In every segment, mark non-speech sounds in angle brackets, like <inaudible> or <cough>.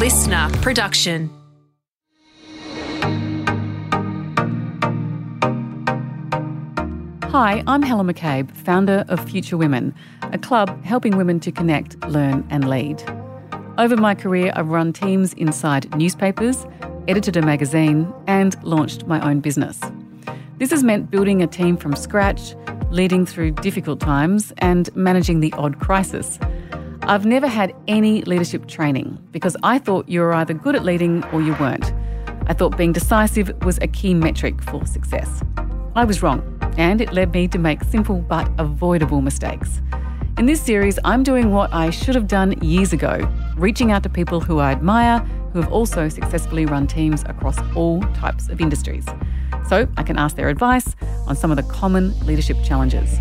listener production. Hi, I'm Helen McCabe, founder of Future Women, a club helping women to connect, learn, and lead. Over my career, I've run teams inside newspapers, edited a magazine, and launched my own business. This has meant building a team from scratch, leading through difficult times, and managing the odd crisis. I've never had any leadership training because I thought you were either good at leading or you weren't. I thought being decisive was a key metric for success. I was wrong, and it led me to make simple but avoidable mistakes. In this series, I'm doing what I should have done years ago reaching out to people who I admire who have also successfully run teams across all types of industries. So I can ask their advice on some of the common leadership challenges.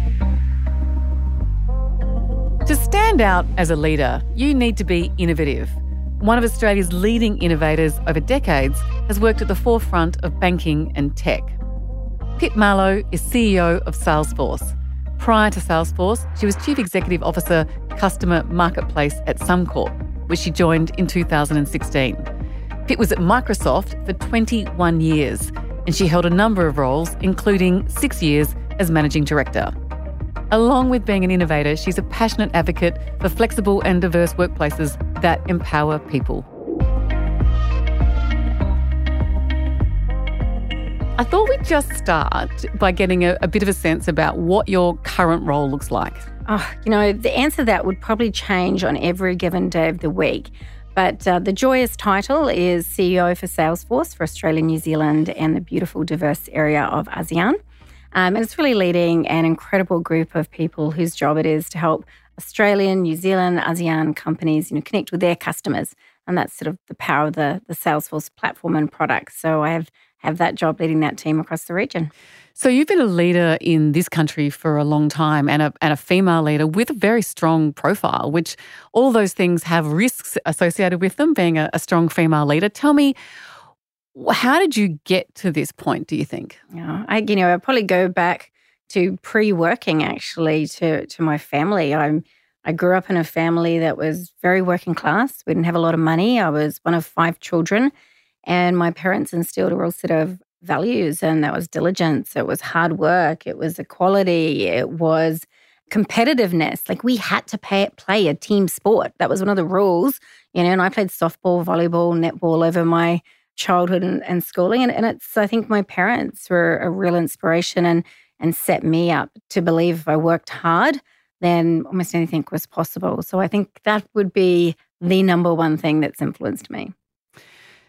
To stand out as a leader, you need to be innovative. One of Australia's leading innovators over decades has worked at the forefront of banking and tech. Pip Marlow is CEO of Salesforce. Prior to Salesforce, she was Chief Executive Officer, Customer Marketplace at Suncorp, which she joined in 2016. Pip was at Microsoft for 21 years, and she held a number of roles, including six years as Managing Director. Along with being an innovator, she's a passionate advocate for flexible and diverse workplaces that empower people. I thought we'd just start by getting a, a, bit of a sense about what your current role looks like. Oh, you know, the answer to that would probably change on every given day of the week. But uh, the joyous title is CEO for Salesforce for Australia, New Zealand, and the beautiful, diverse area of ASEAN. Um, and it's really leading an incredible group of people whose job it is to help Australian, New Zealand, ASEAN companies, you know, connect with their customers. And that's sort of the power of the, the Salesforce platform and product. So I have have that job leading that team across the region. So you've been a leader in this country for a long time and a, and a female leader with a very strong profile, which all those things have risks associated with them, being a, a strong female leader. Tell me, how did you get to this point, do you think? Yeah, I, you know, I probably go back to pre-working actually to, to my family. I'm, I grew up in a family that was very working class. We didn't have a lot of money. I was one of five children. And my parents instilled a real set of values, and that was diligence, it was hard work, it was equality, it was competitiveness. Like we had to pay, play a team sport. That was one of the rules, you know. And I played softball, volleyball, netball over my childhood and, and schooling, and, and it's I think my parents were a real inspiration and and set me up to believe if I worked hard, then almost anything was possible. So I think that would be the number one thing that's influenced me.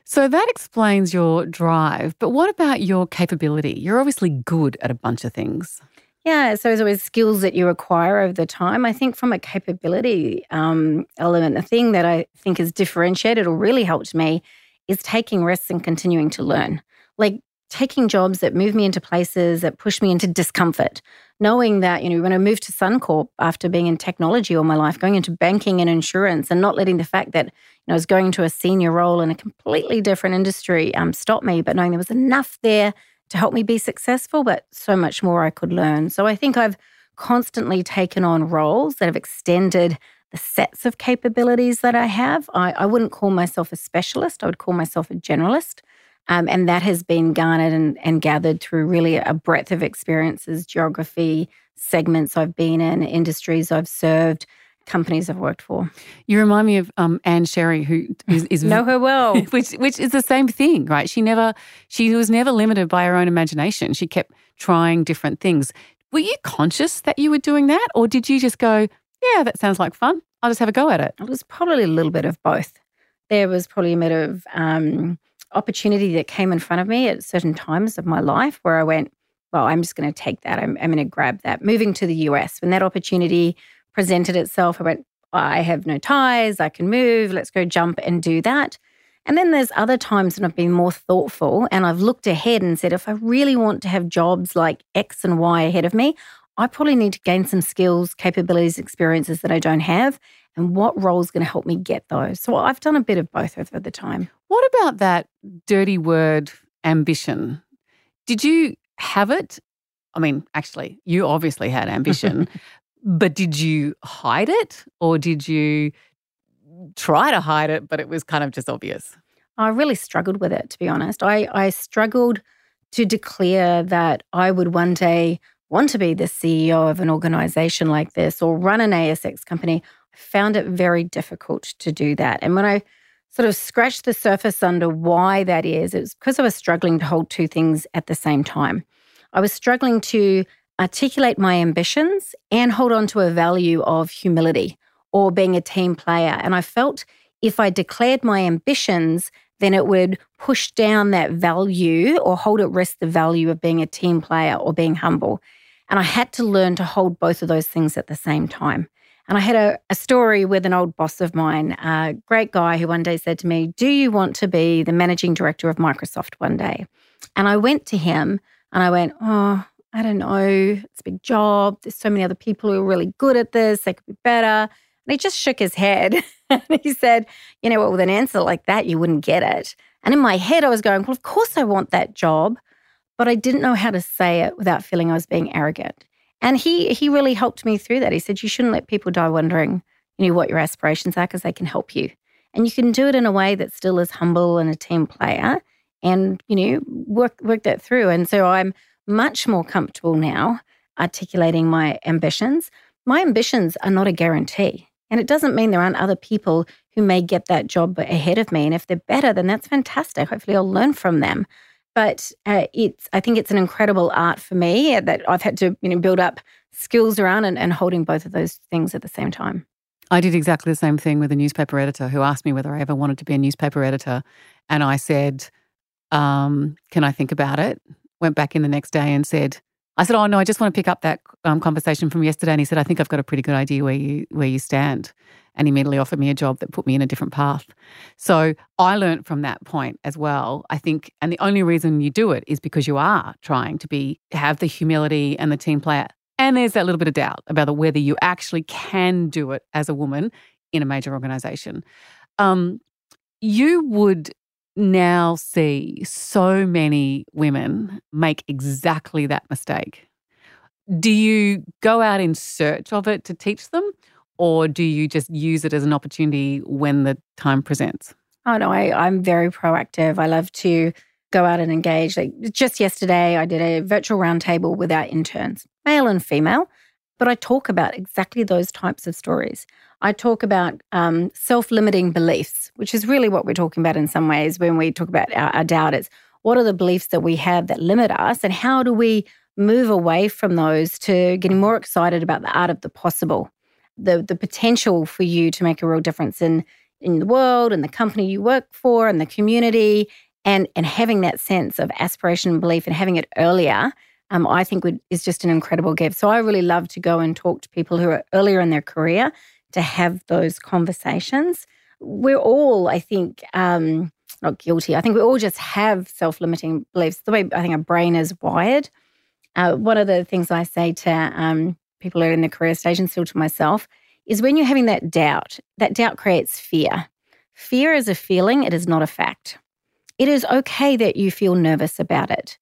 So that explains your drive. But what about your capability? You're obviously good at a bunch of things. Yeah, so there's always skills that you acquire over the time. I think from a capability um, element, the thing that I think has differentiated or really helped me is taking risks and continuing to learn. Like taking jobs that move me into places that push me into discomfort. Knowing that, you know, when I moved to Suncorp after being in technology all my life, going into banking and insurance and not letting the fact that, you know, I was going to a senior role in a completely different industry um, stop me, but knowing there was enough there to help me be successful, but so much more I could learn. So I think I've constantly taken on roles that have extended the sets of capabilities that I have. I, I wouldn't call myself a specialist, I would call myself a generalist. Um, and that has been garnered and, and gathered through really a breadth of experiences, geography, segments I've been in, industries I've served, companies I've worked for. You remind me of um, Ann Sherry, who <laughs> is, is know her well, <laughs> which which is the same thing, right? She never she was never limited by her own imagination. She kept trying different things. Were you conscious that you were doing that, or did you just go, "Yeah, that sounds like fun. I'll just have a go at it"? It was probably a little bit of both. There was probably a bit of um, opportunity that came in front of me at certain times of my life where I went, well, I'm just going to take that. I'm, I'm going to grab that. Moving to the US, when that opportunity presented itself, I went, I have no ties, I can move, let's go jump and do that. And then there's other times when I've been more thoughtful and I've looked ahead and said, if I really want to have jobs like X and Y ahead of me, I probably need to gain some skills, capabilities, experiences that I don't have and what role is going to help me get those. So I've done a bit of both over the time. What about that dirty word ambition? Did you have it? I mean, actually, you obviously had ambition, <laughs> but did you hide it or did you try to hide it, but it was kind of just obvious? I really struggled with it, to be honest. I, I struggled to declare that I would one day want to be the CEO of an organization like this or run an ASX company. I found it very difficult to do that. And when I sort of scratched the surface under why that is, it was because I was struggling to hold two things at the same time. I was struggling to articulate my ambitions and hold on to a value of humility or being a team player. And I felt if I declared my ambitions, then it would push down that value or hold at risk the value of being a team player or being humble. And I had to learn to hold both of those things at the same time. And I had a, a story with an old boss of mine, a great guy who one day said to me, Do you want to be the managing director of Microsoft one day? And I went to him and I went, Oh, I don't know. It's a big job. There's so many other people who are really good at this. They could be better. And he just shook his head <laughs> and he said, You know what, with an answer like that, you wouldn't get it. And in my head, I was going, Well, of course I want that job. But I didn't know how to say it without feeling I was being arrogant. And he he really helped me through that. He said, You shouldn't let people die wondering, you know, what your aspirations are because they can help you. And you can do it in a way that still is humble and a team player and, you know, work work that through. And so I'm much more comfortable now articulating my ambitions. My ambitions are not a guarantee. And it doesn't mean there aren't other people who may get that job ahead of me. And if they're better, then that's fantastic. Hopefully, I'll learn from them. But uh, it's, I think it's an incredible art for me that I've had to, you know, build up skills around and, and holding both of those things at the same time. I did exactly the same thing with a newspaper editor who asked me whether I ever wanted to be a newspaper editor. And I said, um, Can I think about it? went back in the next day and said, I said, "Oh no, I just want to pick up that um, conversation from yesterday." And he said, "I think I've got a pretty good idea where you where you stand." And immediately offered me a job that put me in a different path. So I learned from that point as well. I think, and the only reason you do it is because you are trying to be have the humility and the team player. And there's that little bit of doubt about whether you actually can do it as a woman in a major organization. Um, you would now see so many women make exactly that mistake. Do you go out in search of it to teach them, or do you just use it as an opportunity when the time presents? Oh, no, I, I'm very proactive. I love to go out and engage. Like just yesterday, I did a virtual roundtable with our interns, male and female, but I talk about exactly those types of stories. I talk about um, self limiting beliefs, which is really what we're talking about in some ways when we talk about our, our doubt. Is what are the beliefs that we have that limit us, and how do we move away from those to getting more excited about the art of the possible, the the potential for you to make a real difference in in the world and the company you work for and the community, and and having that sense of aspiration and belief and having it earlier. Um, I think would, is just an incredible gift. So I really love to go and talk to people who are earlier in their career to have those conversations. We're all, I think, um, not guilty. I think we all just have self limiting beliefs. The way I think our brain is wired. Uh, one of the things I say to um, people who are in the career stage and still to myself is when you're having that doubt, that doubt creates fear. Fear is a feeling, it is not a fact. It is okay that you feel nervous about it.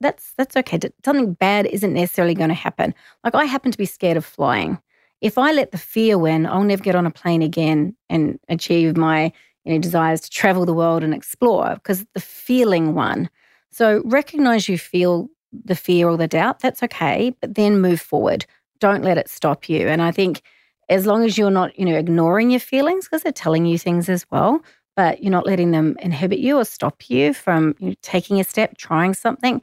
That's that's okay. Something bad isn't necessarily going to happen. Like I happen to be scared of flying if I let the fear win, I'll never get on a plane again and achieve my you know, desires to travel the world and explore because the feeling won. So recognize you feel the fear or the doubt, that's okay, but then move forward. Don't let it stop you. And I think as long as you're not, you know, ignoring your feelings because they're telling you things as well, but you're not letting them inhibit you or stop you from you know, taking a step, trying something,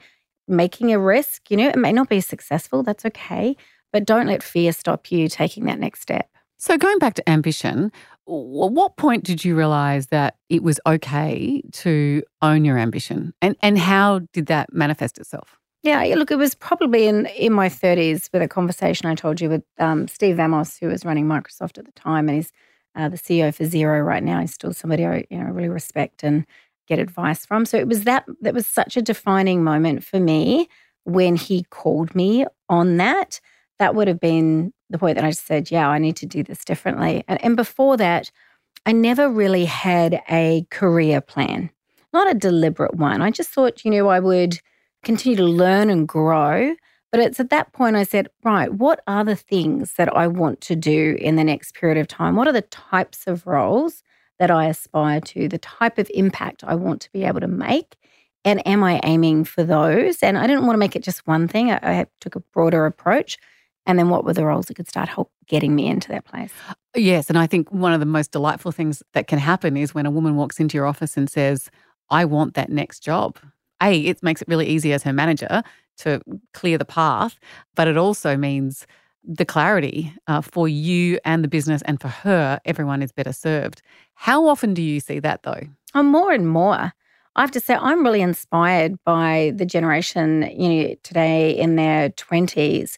making a risk, you know, it may not be successful, that's okay, but don't let fear stop you taking that next step. So, going back to ambition, what point did you realize that it was okay to own your ambition? And, and how did that manifest itself? Yeah, look, it was probably in, in my 30s with a conversation I told you with um, Steve Vamos, who was running Microsoft at the time, and he's uh, the CEO for Xero right now. He's still somebody I you know really respect and get advice from. So it was that that was such a defining moment for me when he called me on that that would have been the point that I just said, yeah, I need to do this differently. And, and before that, I never really had a career plan, not a deliberate one. I just thought, you know, I would continue to learn and grow, But it's at that point I said, right, what are the things that I want to do in the next period of time? What are the types of roles that I aspire to, the type of impact I want to be able to make? And am I aiming for those? And I didn't want to make it just one thing. I, I took a broader approach. And then what were the roles that could start help getting me into that place? Yes. And I think one of the most delightful things that can happen is when a woman walks into your office and says, I want that next job. A, it makes it really easy as her manager to clear the path, but it also means the clarity uh, for you and the business and for her, everyone is better served. How often do you see that though? Oh, more and more. I have to say, I'm really inspired by the generation you know, today in their 20s.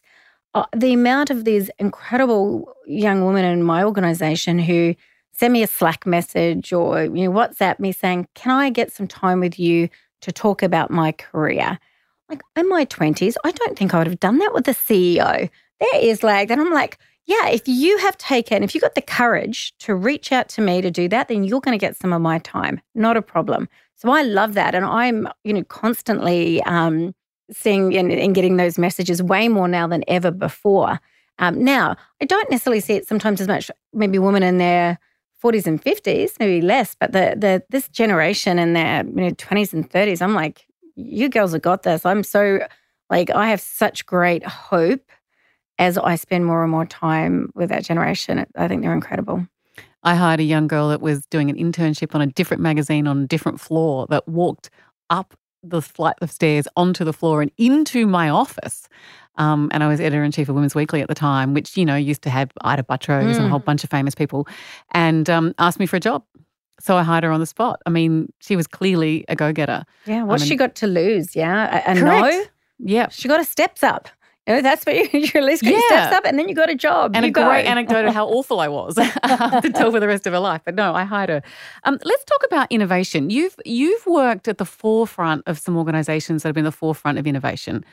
Uh, the amount of these incredible young women in my organization who send me a Slack message or you know, WhatsApp me saying, Can I get some time with you to talk about my career? Like in my 20s, I don't think I would have done that with the CEO. There is like, and I'm like, yeah, if you have taken, if you got the courage to reach out to me to do that, then you're going to get some of my time. Not a problem. So I love that. And I'm, you know, constantly um, seeing and, and getting those messages way more now than ever before. Um, now, I don't necessarily see it sometimes as much, maybe women in their 40s and 50s, maybe less, but the the this generation in their you know, 20s and 30s, I'm like, you girls have got this. I'm so like I have such great hope as I spend more and more time with that generation. I think they're incredible. I hired a young girl that was doing an internship on a different magazine on a different floor that walked up the flight of stairs onto the floor and into my office. Um, and I was editor in chief of Women's Weekly at the time, which, you know, used to have Ita Buttrose mm. and a whole mm. bunch of famous people, and um, asked me for a job. So I hired her on the spot. I mean, she was clearly a go getter. Yeah. What's she got to lose? Yeah. A, a no? Yeah. She got a steps up. Know, that's you, <laughs> your list yeah. steps up and then you got a job. And you a go. great anecdote of how <laughs> awful I was <laughs> to tell for the rest of her life. But no, I hired her. Um, let's talk about innovation. You've you've worked at the forefront of some organizations that have been the forefront of innovation.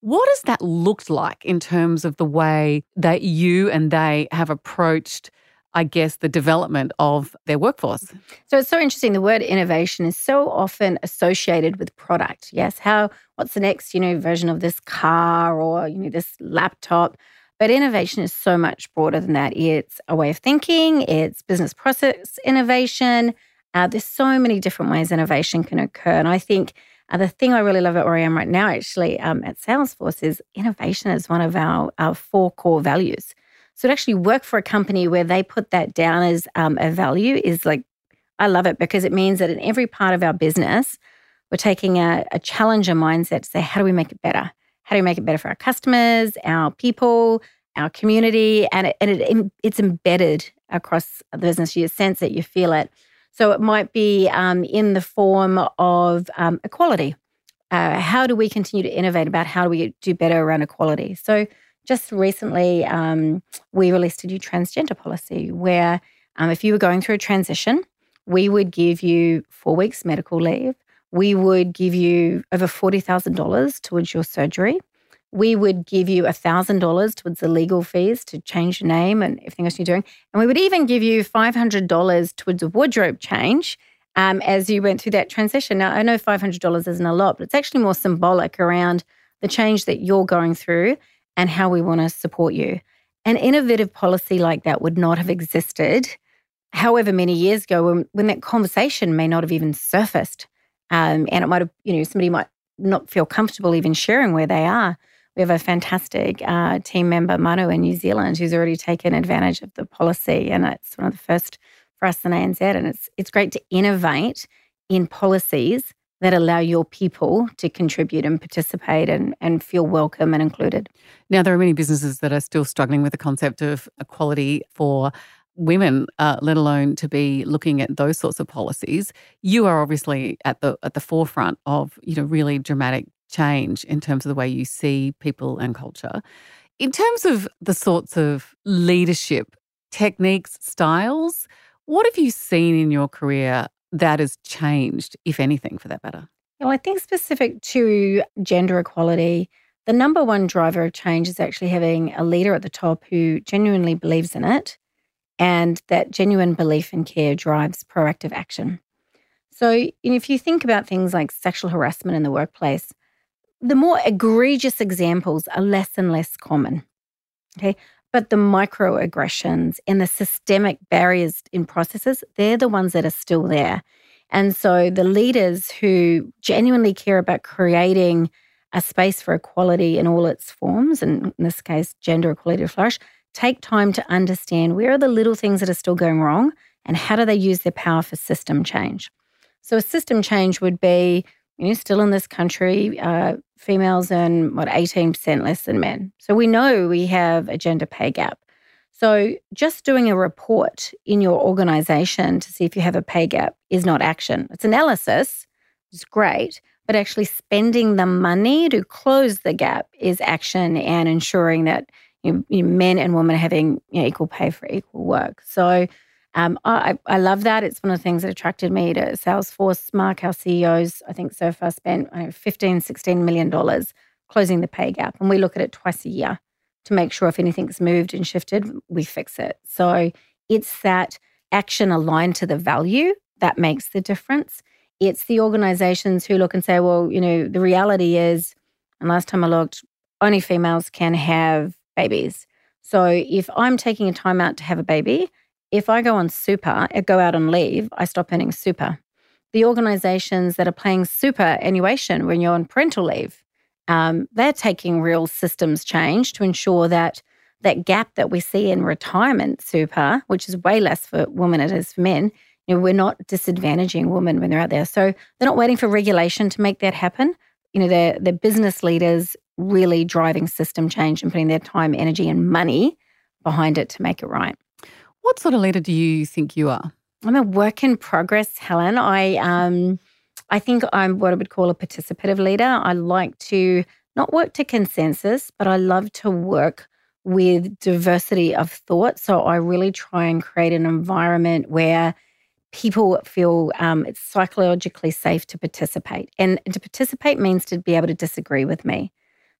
What has that looked like in terms of the way that you and they have approached I guess, the development of their workforce. So it's so interesting. The word innovation is so often associated with product. Yes, how what's the next, you know, version of this car or you know this laptop? But innovation is so much broader than that. It's a way of thinking. It's business process innovation. Uh, there's so many different ways innovation can occur, and I think. Uh, the thing I really love at am right now, actually, um, at Salesforce, is innovation is one of our, our four core values. So to actually work for a company where they put that down as um, a value is like, I love it because it means that in every part of our business, we're taking a, a challenger mindset to say, how do we make it better? How do we make it better for our customers, our people, our community? And, it, and it, it's embedded across the business. You sense it, you feel it. So it might be um, in the form of um, equality. Uh, how do we continue to innovate about how do we do better around equality? So just recently, um, we released a new transgender policy where um, if you were going through a transition, we would give you four weeks medical leave. We would give you over $40,000 towards your surgery. We would give you $1,000 towards the legal fees to change your name and everything else you're doing. And we would even give you $500 towards a wardrobe change um, as you went through that transition. Now, I know $500 isn't a lot, but it's actually more symbolic around the change that you're going through and how we want to support you. An innovative policy like that would not have existed however many years ago when, when that conversation may not have even surfaced. Um, and it might have, you know, somebody might not feel comfortable even sharing where they are. We have a fantastic uh, team member, Manu, in New Zealand, who's already taken advantage of the policy. And it's one of the first for us in ANZ. And it's, it's great to innovate in policies that allow your people to contribute and participate and, and feel welcome and included. Now, there are many businesses that are still struggling with the concept of equality for women, uh, let alone to be looking at those sorts of policies. You are obviously at the at the forefront of you know really dramatic change in terms of the way you see people and culture. In terms of the sorts of leadership techniques, styles, what have you seen in your career that has changed, if anything, for that matter? Well, I think specific to gender equality, the number one driver of change is actually having a leader at the top who genuinely believes in it. And that genuine belief and care drives proactive action. So, if you think about things like sexual harassment in the workplace, the more egregious examples are less and less common. Okay. But the microaggressions and the systemic barriers in processes, they're the ones that are still there. And so the leaders who genuinely care about creating a space for equality in all its forms, and in this case, gender equality to flourish, take time to understand where are the little things that are still going wrong and how do they use their power for system change. So a system change would be, you know, still in this country, uh, females earn what 18% less than men. So we know we have a gender pay gap. So just doing a report in your organization to see if you have a pay gap is not action. It's analysis, it's great, but actually spending the money to close the gap is action and ensuring that you know, men and women are having you know, equal pay for equal work. So um, I, I love that. It's one of the things that attracted me to Salesforce. Marc, our CEOs, I think so far spent I know, 15, 16 million dollars closing the pay gap. And we look at it twice a year to make sure if anything's moved and shifted, we fix it. So it's that action aligned to the value that makes the difference. It's the organizations who look and say, well, you know, the reality is, and last time I looked, only females can have babies. So if I'm taking a time out to have a baby, if I go on super, I go out on leave, I stop earning super. The organizations that are paying superannuation when you're on parental leave, um, they're taking real systems change to ensure that that gap that we see in retirement super, which is way less for women it is for men, you know, we're not disadvantaging women when they're out there. So they're not waiting for regulation to make that happen. You know, they're, they're business leaders really driving system change and putting their time, energy, and money behind it to make it right. What sort of leader do you think you are? I'm a work in progress, Helen. I um, I think I'm what I would call a participative leader. I like to not work to consensus, but I love to work with diversity of thought. So I really try and create an environment where people feel um, it's psychologically safe to participate. And to participate means to be able to disagree with me.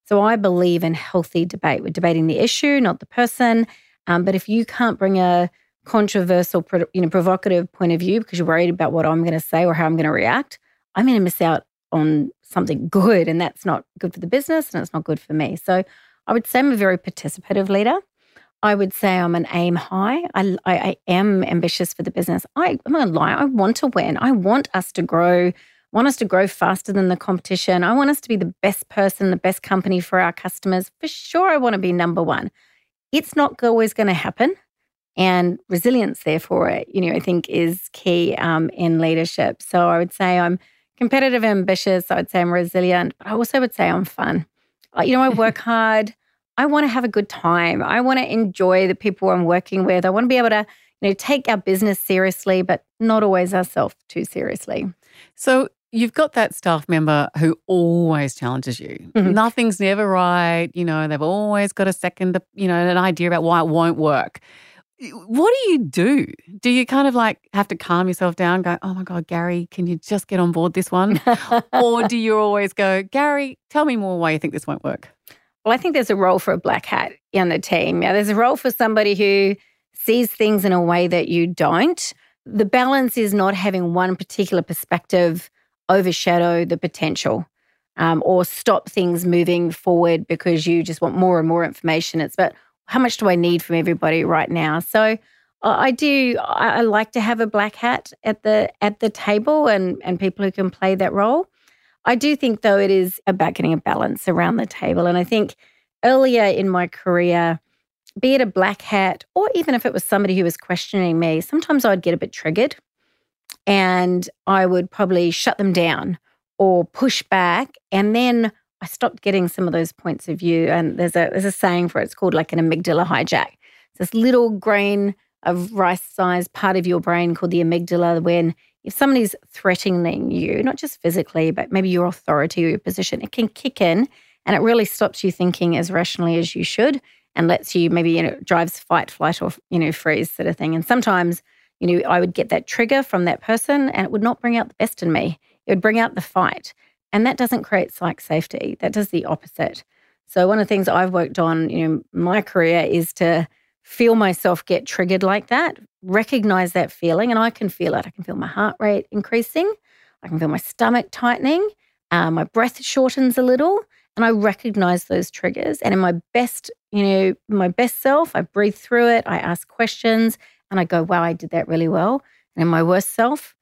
So I believe in healthy debate. We're debating the issue, not the person. Um, but if you can't bring a controversial, you know, provocative point of view because you're worried about what I'm going to say or how I'm going to react, I'm going to miss out on something <laughs> good, and that's not good for the business and it's not good for me. So I would say I'm a very participative leader. I would say I'm an aim high. I, I, I am ambitious for the business. I, I'm not gonna lie. I want to win. I want us to grow. Want us to grow faster than the competition. I want us to be the best person, the best company for our customers. For sure, I want to be number one. It's not always going to happen. And resilience, therefore, you know, I think is key um, in leadership. So I would say I'm competitive, ambitious. I would say I'm resilient, but I also would say I'm fun. You know, I <laughs> work hard. I want to have a good time. I want to enjoy the people I'm working with. I want to be able to, you know, take our business seriously, but not always ourselves too seriously. So you've got that staff member who always challenges you. Mm-hmm. Nothing's never right. You know, they've always got a second, you know, an idea about why it won't work. What do you do? Do you kind of like have to calm yourself down, go, oh my God, Gary, can you just get on board this one? <laughs> or do you always go, Gary, tell me more why you think this won't work? Well, I think there's a role for a black hat in the team. Yeah, there's a role for somebody who sees things in a way that you don't. The balance is not having one particular perspective overshadow the potential um, or stop things moving forward because you just want more and more information. It's about how much do I need from everybody right now? So I do. I like to have a black hat at the at the table and and people who can play that role. I do think though it is about getting a balance around the table, and I think earlier in my career, be it a black hat or even if it was somebody who was questioning me, sometimes I'd get a bit triggered and I would probably shut them down or push back. And then I stopped getting some of those points of view. And there's a there's a saying for it, it's called like an amygdala hijack. It's this little grain of rice sized part of your brain called the amygdala when if somebody's threatening you, not just physically, but maybe your authority or your position, it can kick in and it really stops you thinking as rationally as you should and lets you maybe, you know, drives fight, flight, or, you know, freeze sort of thing. And sometimes you know, I would get that trigger from that person and it would not bring out the best in me. It would bring out the fight. And that doesn't create psych safety. That does the opposite. So one of the things I've worked on, you know, my career is to feel myself get triggered like that, recognize that feeling, and I can feel it. I can feel my heart rate increasing. I can feel my stomach tightening. Uh, my breath shortens a little. And I recognize those triggers. And in my best, you know, my best self, I breathe through it, I ask questions, and I go, wow, I did that really well. And my worst self,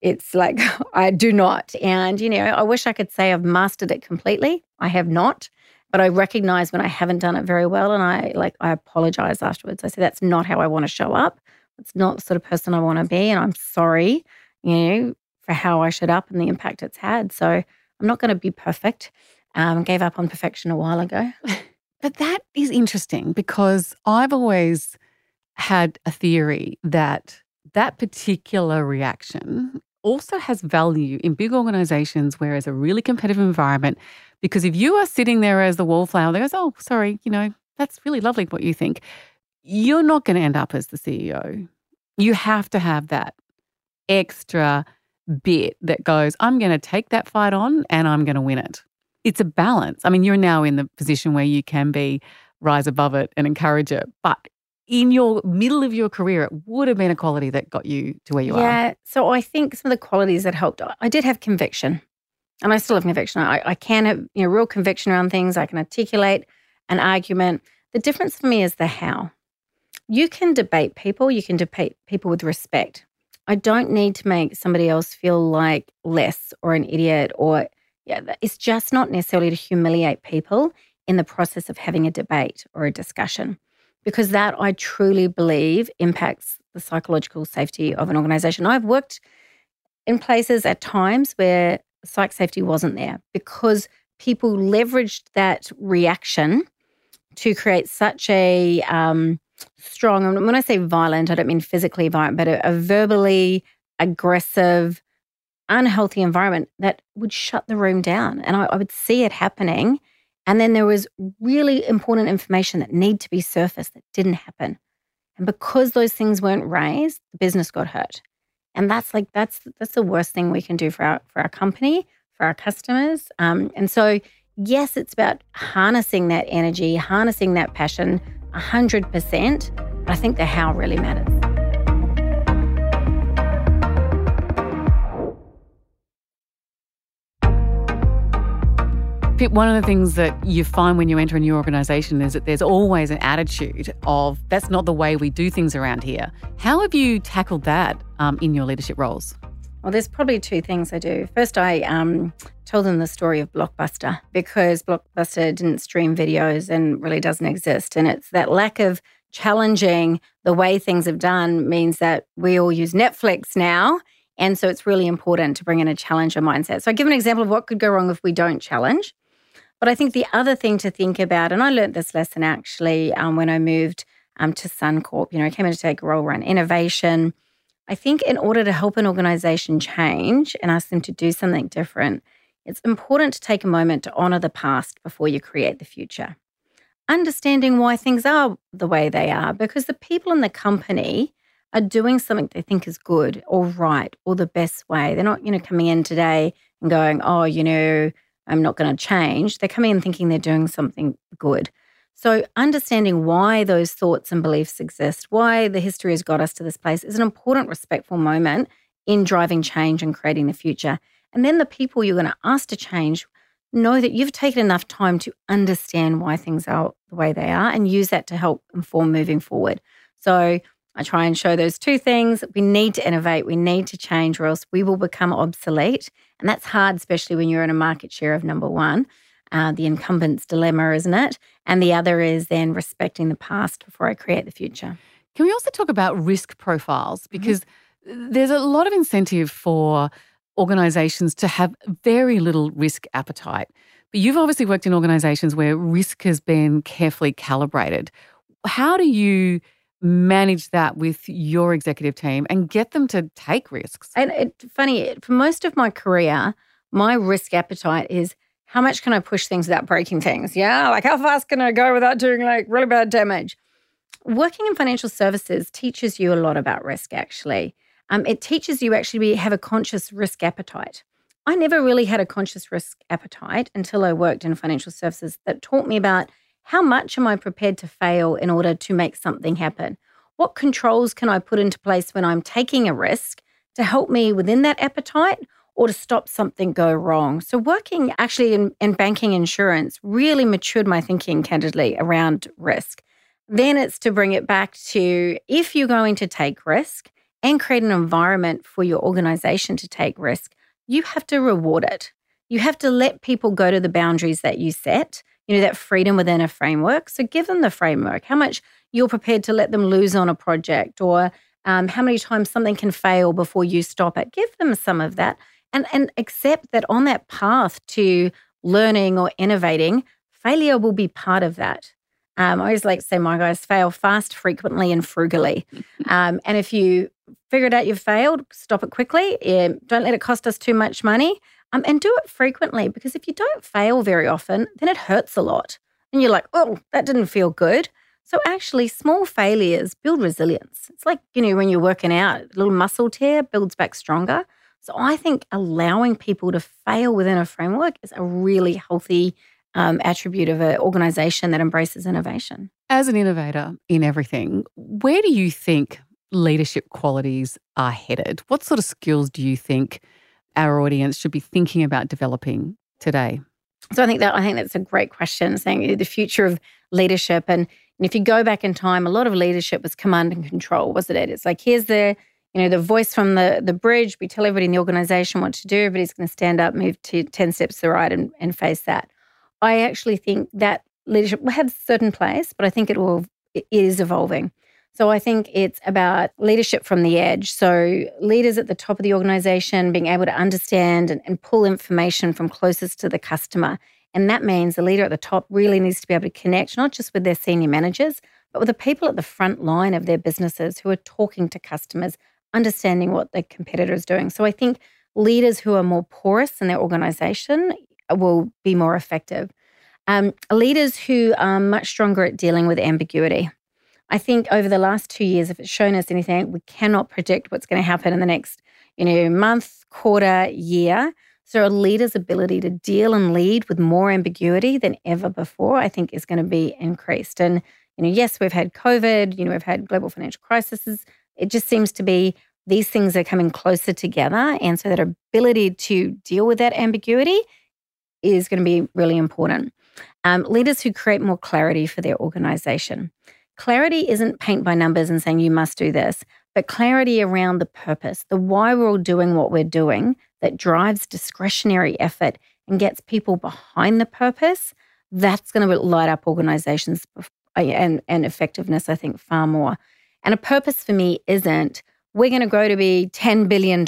it's like <laughs> I do not. And, you know, I wish I could say I've mastered it completely. I have not. But I recognize when I haven't done it very well and I like I apologize afterwards. I say that's not how I want to show up. It's not the sort of person I want to be. And I'm sorry, you know, for how I showed up and the impact it's had. So I'm not going to be perfect. Um, gave up on perfection a while ago. <laughs> but that is interesting because I've always had a theory that that particular reaction also has value in big organizations where it's a really competitive environment. Because if you are sitting there as the wallflower that goes, oh, sorry, you know, that's really lovely what you think, you're not going to end up as the CEO. You have to have that extra bit that goes, I'm going to take that fight on and I'm going to win it. It's a balance. I mean, you're now in the position where you can be rise above it and encourage it. But in your middle of your career, it would have been a quality that got you to where you yeah, are. Yeah. So I think some of the qualities that helped, I did have conviction and I still have conviction. I, I can have you know real conviction around things. I can articulate an argument. The difference for me is the how. You can debate people. You can debate people with respect. I don't need to make somebody else feel like less or an idiot or yeah. It's just not necessarily to humiliate people in the process of having a debate or a discussion, because that I truly believe impacts the psychological safety of an organization. I've worked in places at times where psych safety wasn't there because people leveraged that reaction to create such a um, strong, and when I say violent, I don't mean physically violent, but a, a verbally aggressive, unhealthy environment that would shut the room down. And I, I would see it happening. And then there was really important information that needed to be surfaced that didn't happen. And because those things weren't raised, the business got hurt. And that's like that's that's the worst thing we can do for our for our company, for our customers. Um, and so, yes, it's about harnessing that energy, harnessing that passion, hundred percent. I think the how really matters. Pip, one of the things that you find when you enter a new organization is that there's always an attitude of that's not the way we do things around here. How have you tackled that um, in your leadership roles? Well, there's probably two things I do. First, I um, tell them the story of Blockbuster because Blockbuster didn't stream videos and really doesn't exist. And it's that lack of challenging the way things have done means that we all use Netflix now. And so it's really important to bring in a challenger mindset. So I give an example of what could go wrong if we don't challenge. But I think the other thing to think about, and I learned this lesson actually um, when I moved um, to Suncorp, you know, I came in to take a role around innovation. I think in order to help an organization change and ask them to do something different, it's important to take a moment to honor the past before you create the future. Understanding why things are the way they are, because the people in the company are doing something they think is good or right or the best way. They're not, you know, coming in today and going, oh, you know, I'm not going to change. They're coming in thinking they're doing something good. So, understanding why those thoughts and beliefs exist, why the history has got us to this place, is an important, respectful moment in driving change and creating the future. And then the people you're going to ask to change know that you've taken enough time to understand why things are the way they are and use that to help inform moving forward. So, I try and show those two things. We need to innovate, we need to change, or else we will become obsolete. And that's hard, especially when you're in a market share of number one. Uh, the incumbent's dilemma, isn't it? And the other is then respecting the past before I create the future. Can we also talk about risk profiles? Mm-hmm. Because mm-hmm. there's a lot of incentive for organizations to have very little risk appetite. But you've obviously worked in organizations where risk has been carefully calibrated. How do you manage that with your executive team and get them to take risks? And it's funny, for most of my career, my risk appetite is how much can I push things without breaking things? Yeah, like how fast can I go without doing like really bad damage? Working in financial services teaches you a lot about risk, actually. Um, it teaches you actually to have a conscious risk appetite. I never really had a conscious risk appetite until I worked in financial services that taught me about how much am I prepared to fail in order to make something happen? What controls can I put into place when I'm taking a risk to help me within that appetite or to stop something go wrong. So working actually in, in banking insurance really matured my thinking candidly around risk. Then it's to bring it back to if you're going to take risk and create an environment for your organization to take risk, you have to reward it. You have to let people go to the boundaries that you set, you know, that freedom within a framework. So give them the framework, how much you're prepared to let them lose on a project or um, how many times something can fail before you stop it. Give them some of that and, and accept that on that path to learning or innovating, failure will be part of that. Um, I always like to say, my guys fail fast, frequently, and frugally. <laughs> Um, and if you figure it out you've failed, stop it quickly. Yeah, don't let it cost us too much money. Um, and do it frequently because if you don't fail very often, then it hurts a lot. And you're like, oh, that didn't feel good. So actually, small failures build resilience. It's like, you know, when you're working out, a little muscle tear builds back stronger. So I think allowing people to fail within a framework is a really healthy um, attribute of an organization that embraces innovation. As an innovator in everything, where do you think leadership qualities are headed? What sort of skills do you think our audience should be thinking about developing today? So I think that I think that's a great question, saying the future of leadership and and if you go back in time, a lot of leadership was command and control, wasn't it? It's like here's the you know the voice from the the bridge. We tell everybody in the organization what to do. Everybody's going to stand up, move to ten steps to the right, and, and face that. I actually think that leadership will have a certain place, but I think it will it is evolving. So I think it's about leadership from the edge. So leaders at the top of the organization being able to understand and, and pull information from closest to the customer and that means the leader at the top really needs to be able to connect not just with their senior managers, but with the people at the front line of their businesses who are talking to customers, understanding what the competitor is doing. So I think leaders who are more porous in their organization will be more effective. Um, leaders who are much stronger at dealing with ambiguity. I think over the last two years, if it's shown us anything, we cannot predict what's going to happen in the next, you know, month, quarter, year. So a leader's ability to deal and lead with more ambiguity than ever before, I think, is going to be increased. And you know, yes, we've had COVID, you know, we've had global financial crises. It just seems to be these things are coming closer together, and so that ability to deal with that ambiguity is going to be really important. Um, leaders who create more clarity for their organization. Clarity isn't paint by numbers and saying you must do this, but clarity around the purpose, the why we're all doing what we're doing, that drives discretionary effort and gets people behind the purpose, that's going to light up organizations uh, and, and effectiveness, I think, far more. And a purpose for me isn't we're going to grow to be $10 billion.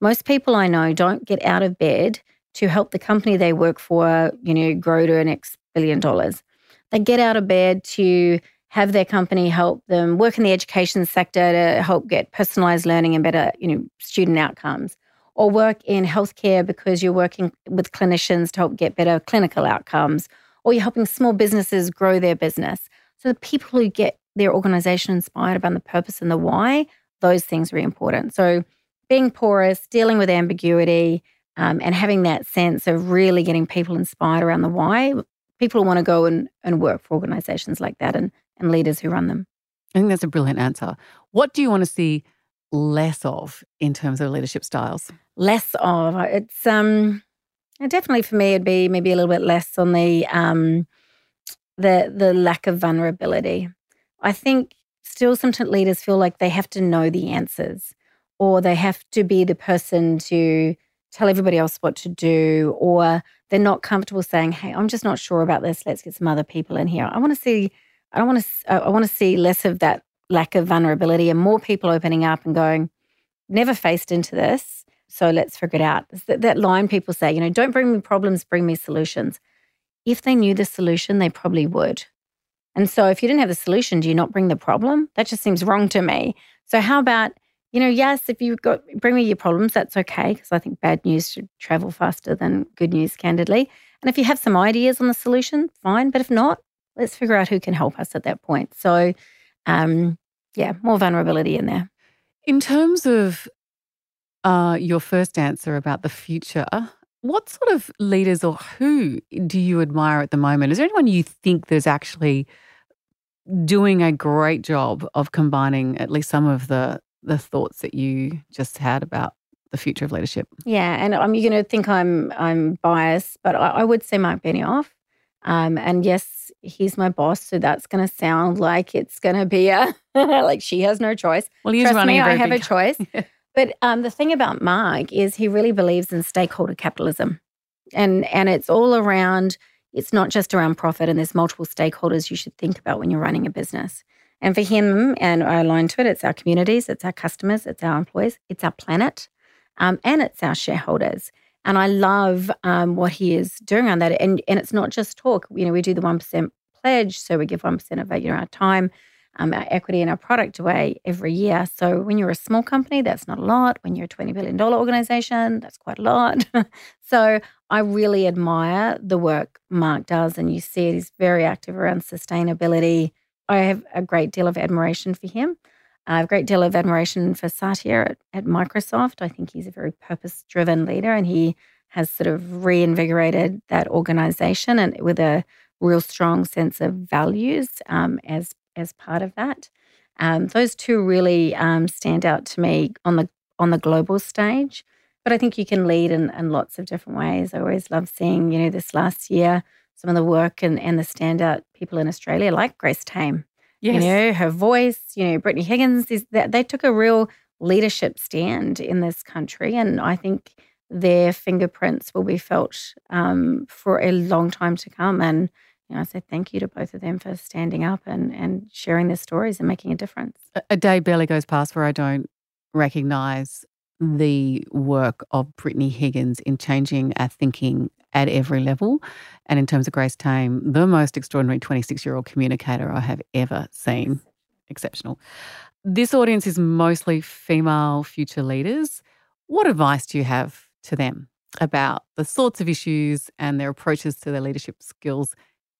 Most people I know don't get out of bed to help the company they work for, you know, grow to an X billion dollars. They get out of bed to have their company help them work in the education sector to help get personalized learning and better, you know, student outcomes or work in healthcare because you're working with clinicians to help get better clinical outcomes, or you're helping small businesses grow their business. So the people who get their organization inspired about the purpose and the why, those things are important. So being porous, dealing with ambiguity, um, and having that sense of really getting people inspired around the why, people want to go and, and work for organizations like that and, and leaders who run them. I think that's a brilliant answer. What do you want to see less of in terms of leadership styles? less of. It's um definitely for me it'd be maybe a little bit less on the um the the lack of vulnerability. I think still sometimes leaders feel like they have to know the answers or they have to be the person to tell everybody else what to do or they're not comfortable saying hey i'm just not sure about this let's get some other people in here i want to see i don't want to i want to see less of that lack of vulnerability and more people opening up and going never faced into this so let's figure it out. That, that line people say, you know, don't bring me problems, bring me solutions. If they knew the solution, they probably would. And so if you didn't have the solution, do you not bring the problem? That just seems wrong to me. So how about, you know, yes, if you've got bring me your problems, that's okay, because I think bad news should travel faster than good news, candidly. And if you have some ideas on the solution, fine. But if not, let's figure out who can help us at that point. So um, yeah, more vulnerability in there. In terms of uh, your first answer about the future, what sort of leaders or who do you admire at the moment? Is there anyone you think there's actually doing a great job of combining at least some of the the thoughts that you just had about the future of leadership. Yeah, and I'm you're going to think I'm I'm biased, but I, I would say Marc Benioff. Um, and yes, he's my boss, so that's going to sound like it's going to be a <laughs> like she has no choice. Well, he's Trust running. me, I have a choice. <laughs> But um, the thing about Marc is he really believes in stakeholder capitalism, and and it's all around. It's not just around profit, and there's multiple stakeholders you should think about when you're running a business. And for him, and I align to it, it's our communities, it's our customers, it's our employees, it's our planet, um, and it's our shareholders. And I love um, what he is doing on that. And and it's not just talk. You know, we do the one percent pledge, so we give one percent of you know, our time, um, our equity, and our product away every year. So when you're a small company, that's not a lot. When you're a twenty billion dollar organization, that's quite a lot. <laughs> so I really admire the work Marc does, and you see it. He's very active around sustainability. I have a great deal of admiration for him. I have a great deal of admiration for Satya at, at Microsoft. I think he's a very purpose driven leader and he has sort of reinvigorated that organization and with a real strong sense of values um, as, as part of that. Um, those two really um, stand out to me on the on the global stage. But I think you can lead in, in lots of different ways. I always love seeing, you know, this last year, some of the work and, and the standout people in Australia, like Grace Tame. Yes. You know, her voice, you know, Brittany Higgins, is that they took a real leadership stand in this country. And I think their fingerprints will be felt um, for a long time to come. And, you know, I say thank you to both of them for standing up and, and sharing their stories and making a difference. a- a day barely goes past where I don't recognize the work of Brittany Higgins in changing our thinking at every level. And in terms of Grace Tame, the most extraordinary 26 year old communicator I have ever seen. Exceptional. This audience is mostly female future leaders. What advice do you have to them about the sorts of issues and their approaches to their leadership skills,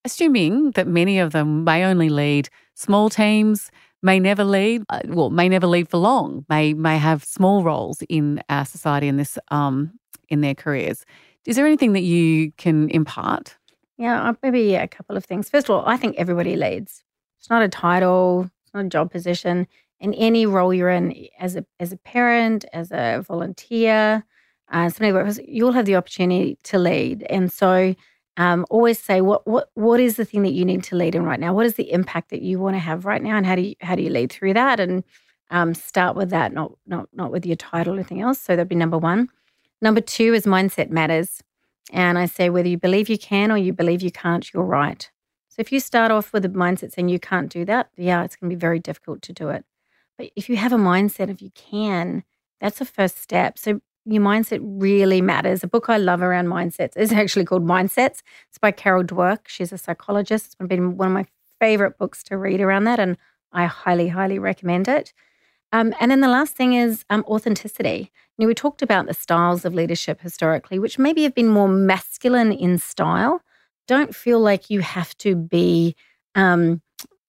assuming that many of them may only lead small teams, may never lead, uh, well, may never lead for long, may may have small roles in our society in this um, in their careers. Is there anything that you can impart? Yeah, uh, maybe a couple of things. First of all, I think everybody leads. It's not a title, it's not a job position. In any role you're in, as a as a parent, as a volunteer, uh, somebody you'll have the opportunity to lead. And so, um, always say what what what is the thing that you need to lead in right now? What is the impact that you want to have right now, and how do you how do you lead through that? And um, start with that, not not not with your title or anything else. So that'd be number one. Number two is mindset matters. And I say, whether you believe you can or you believe you can't, you're right. So if you start off with a mindset saying you can't do that, yeah, it's going to be very difficult to do it. But if you have a mindset of you can, that's the first step. So your mindset really matters. A book I love around mindsets is actually called Mindsets. It's by Carol Dweck. She's a psychologist. It's been one of my favorite books to read around that, and I highly, highly recommend it. Um, and then the last thing is um, authenticity. You know, we talked about the styles of leadership historically, which maybe have been more masculine in style. Don't feel like you have to be um,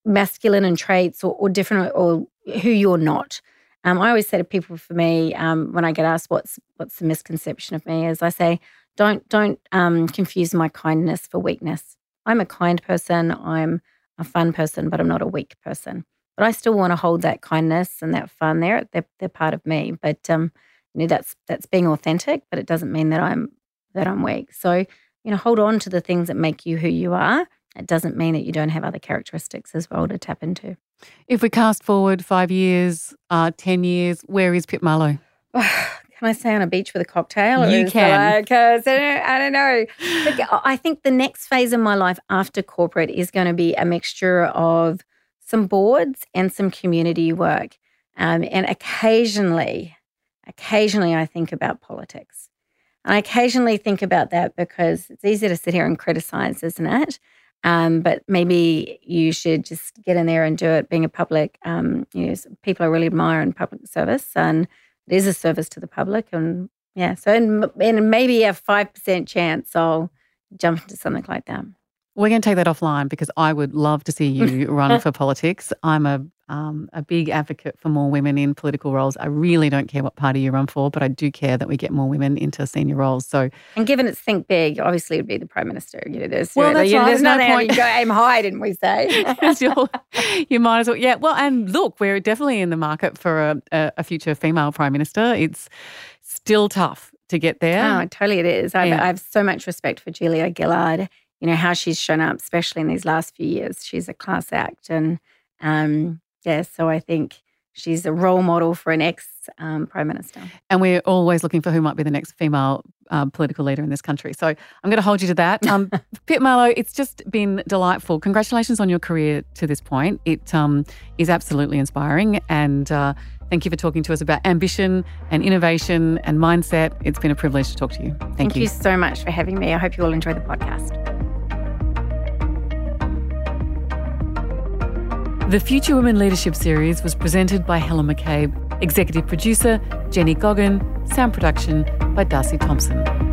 masculine in traits or, or different or who you're not. Um, I always say to people, for me, um, when I get asked what's what's the misconception of me, is I say, don't don't um, confuse my kindness for weakness. I'm a kind person. I'm a fun person, but I'm not a weak person. But I still want to hold that kindness and that fun there. They're, they're part of me. But um, you know, that's that's being authentic, but it doesn't mean that I'm that I'm weak. So, you know, hold on to the things that make you who you are. It doesn't mean that you don't have other characteristics as well to tap into. If we cast forward five years, uh, 10 years, where is Pip Marlow? <sighs> Can I say on a beach with a cocktail? You can. Like, 'cause I don't, I don't know. Look, I think the next phase of my life after corporate is going to be a mixture of some boards and some community work. Um, and occasionally, occasionally I think about politics. And I occasionally think about that because it's easy to sit here and criticize, isn't it? Um, but maybe you should just get in there and do it. Being a public, um, you know, people I really admire in public service, and it is a service to the public. And yeah, so and, and maybe a five percent chance I'll jump into something like that. We're going to take that offline because I would love to see <laughs> you run for politics. I'm a um, a big advocate for more women in political roles. I really don't care what party you run for, but I do care that we get more women into senior roles. So, and given it's think big, obviously it would be the prime minister. You know, there's well, that's you right. there's no nothing point. you go aim high, didn't we say? <laughs> you might as well. Yeah. Well, and look, we're definitely in the market for a, a, a future female prime minister. It's still tough to get there. Oh, totally, it is. I, Yeah. I have so much respect for Julia Gillard. You know how she's shown up, especially in these last few years. She's a class act, and um, yeah, so I think she's a role model for an ex um, prime minister. And we're always looking for who might be the next female uh, political leader in this country. So I'm going to hold you to that. Um, <laughs> Pip Marlow, it's just been delightful. Congratulations on your career to this point. It um, is absolutely inspiring. And uh, thank you for talking to us about ambition and innovation and mindset. It's been a privilege to talk to you. Thank, Thank you so much for having me. I hope you all enjoy the podcast. The Future Women Leadership Series was presented by Helen McCabe, executive producer Jenny Goggin, sound production by Darcy Thompson.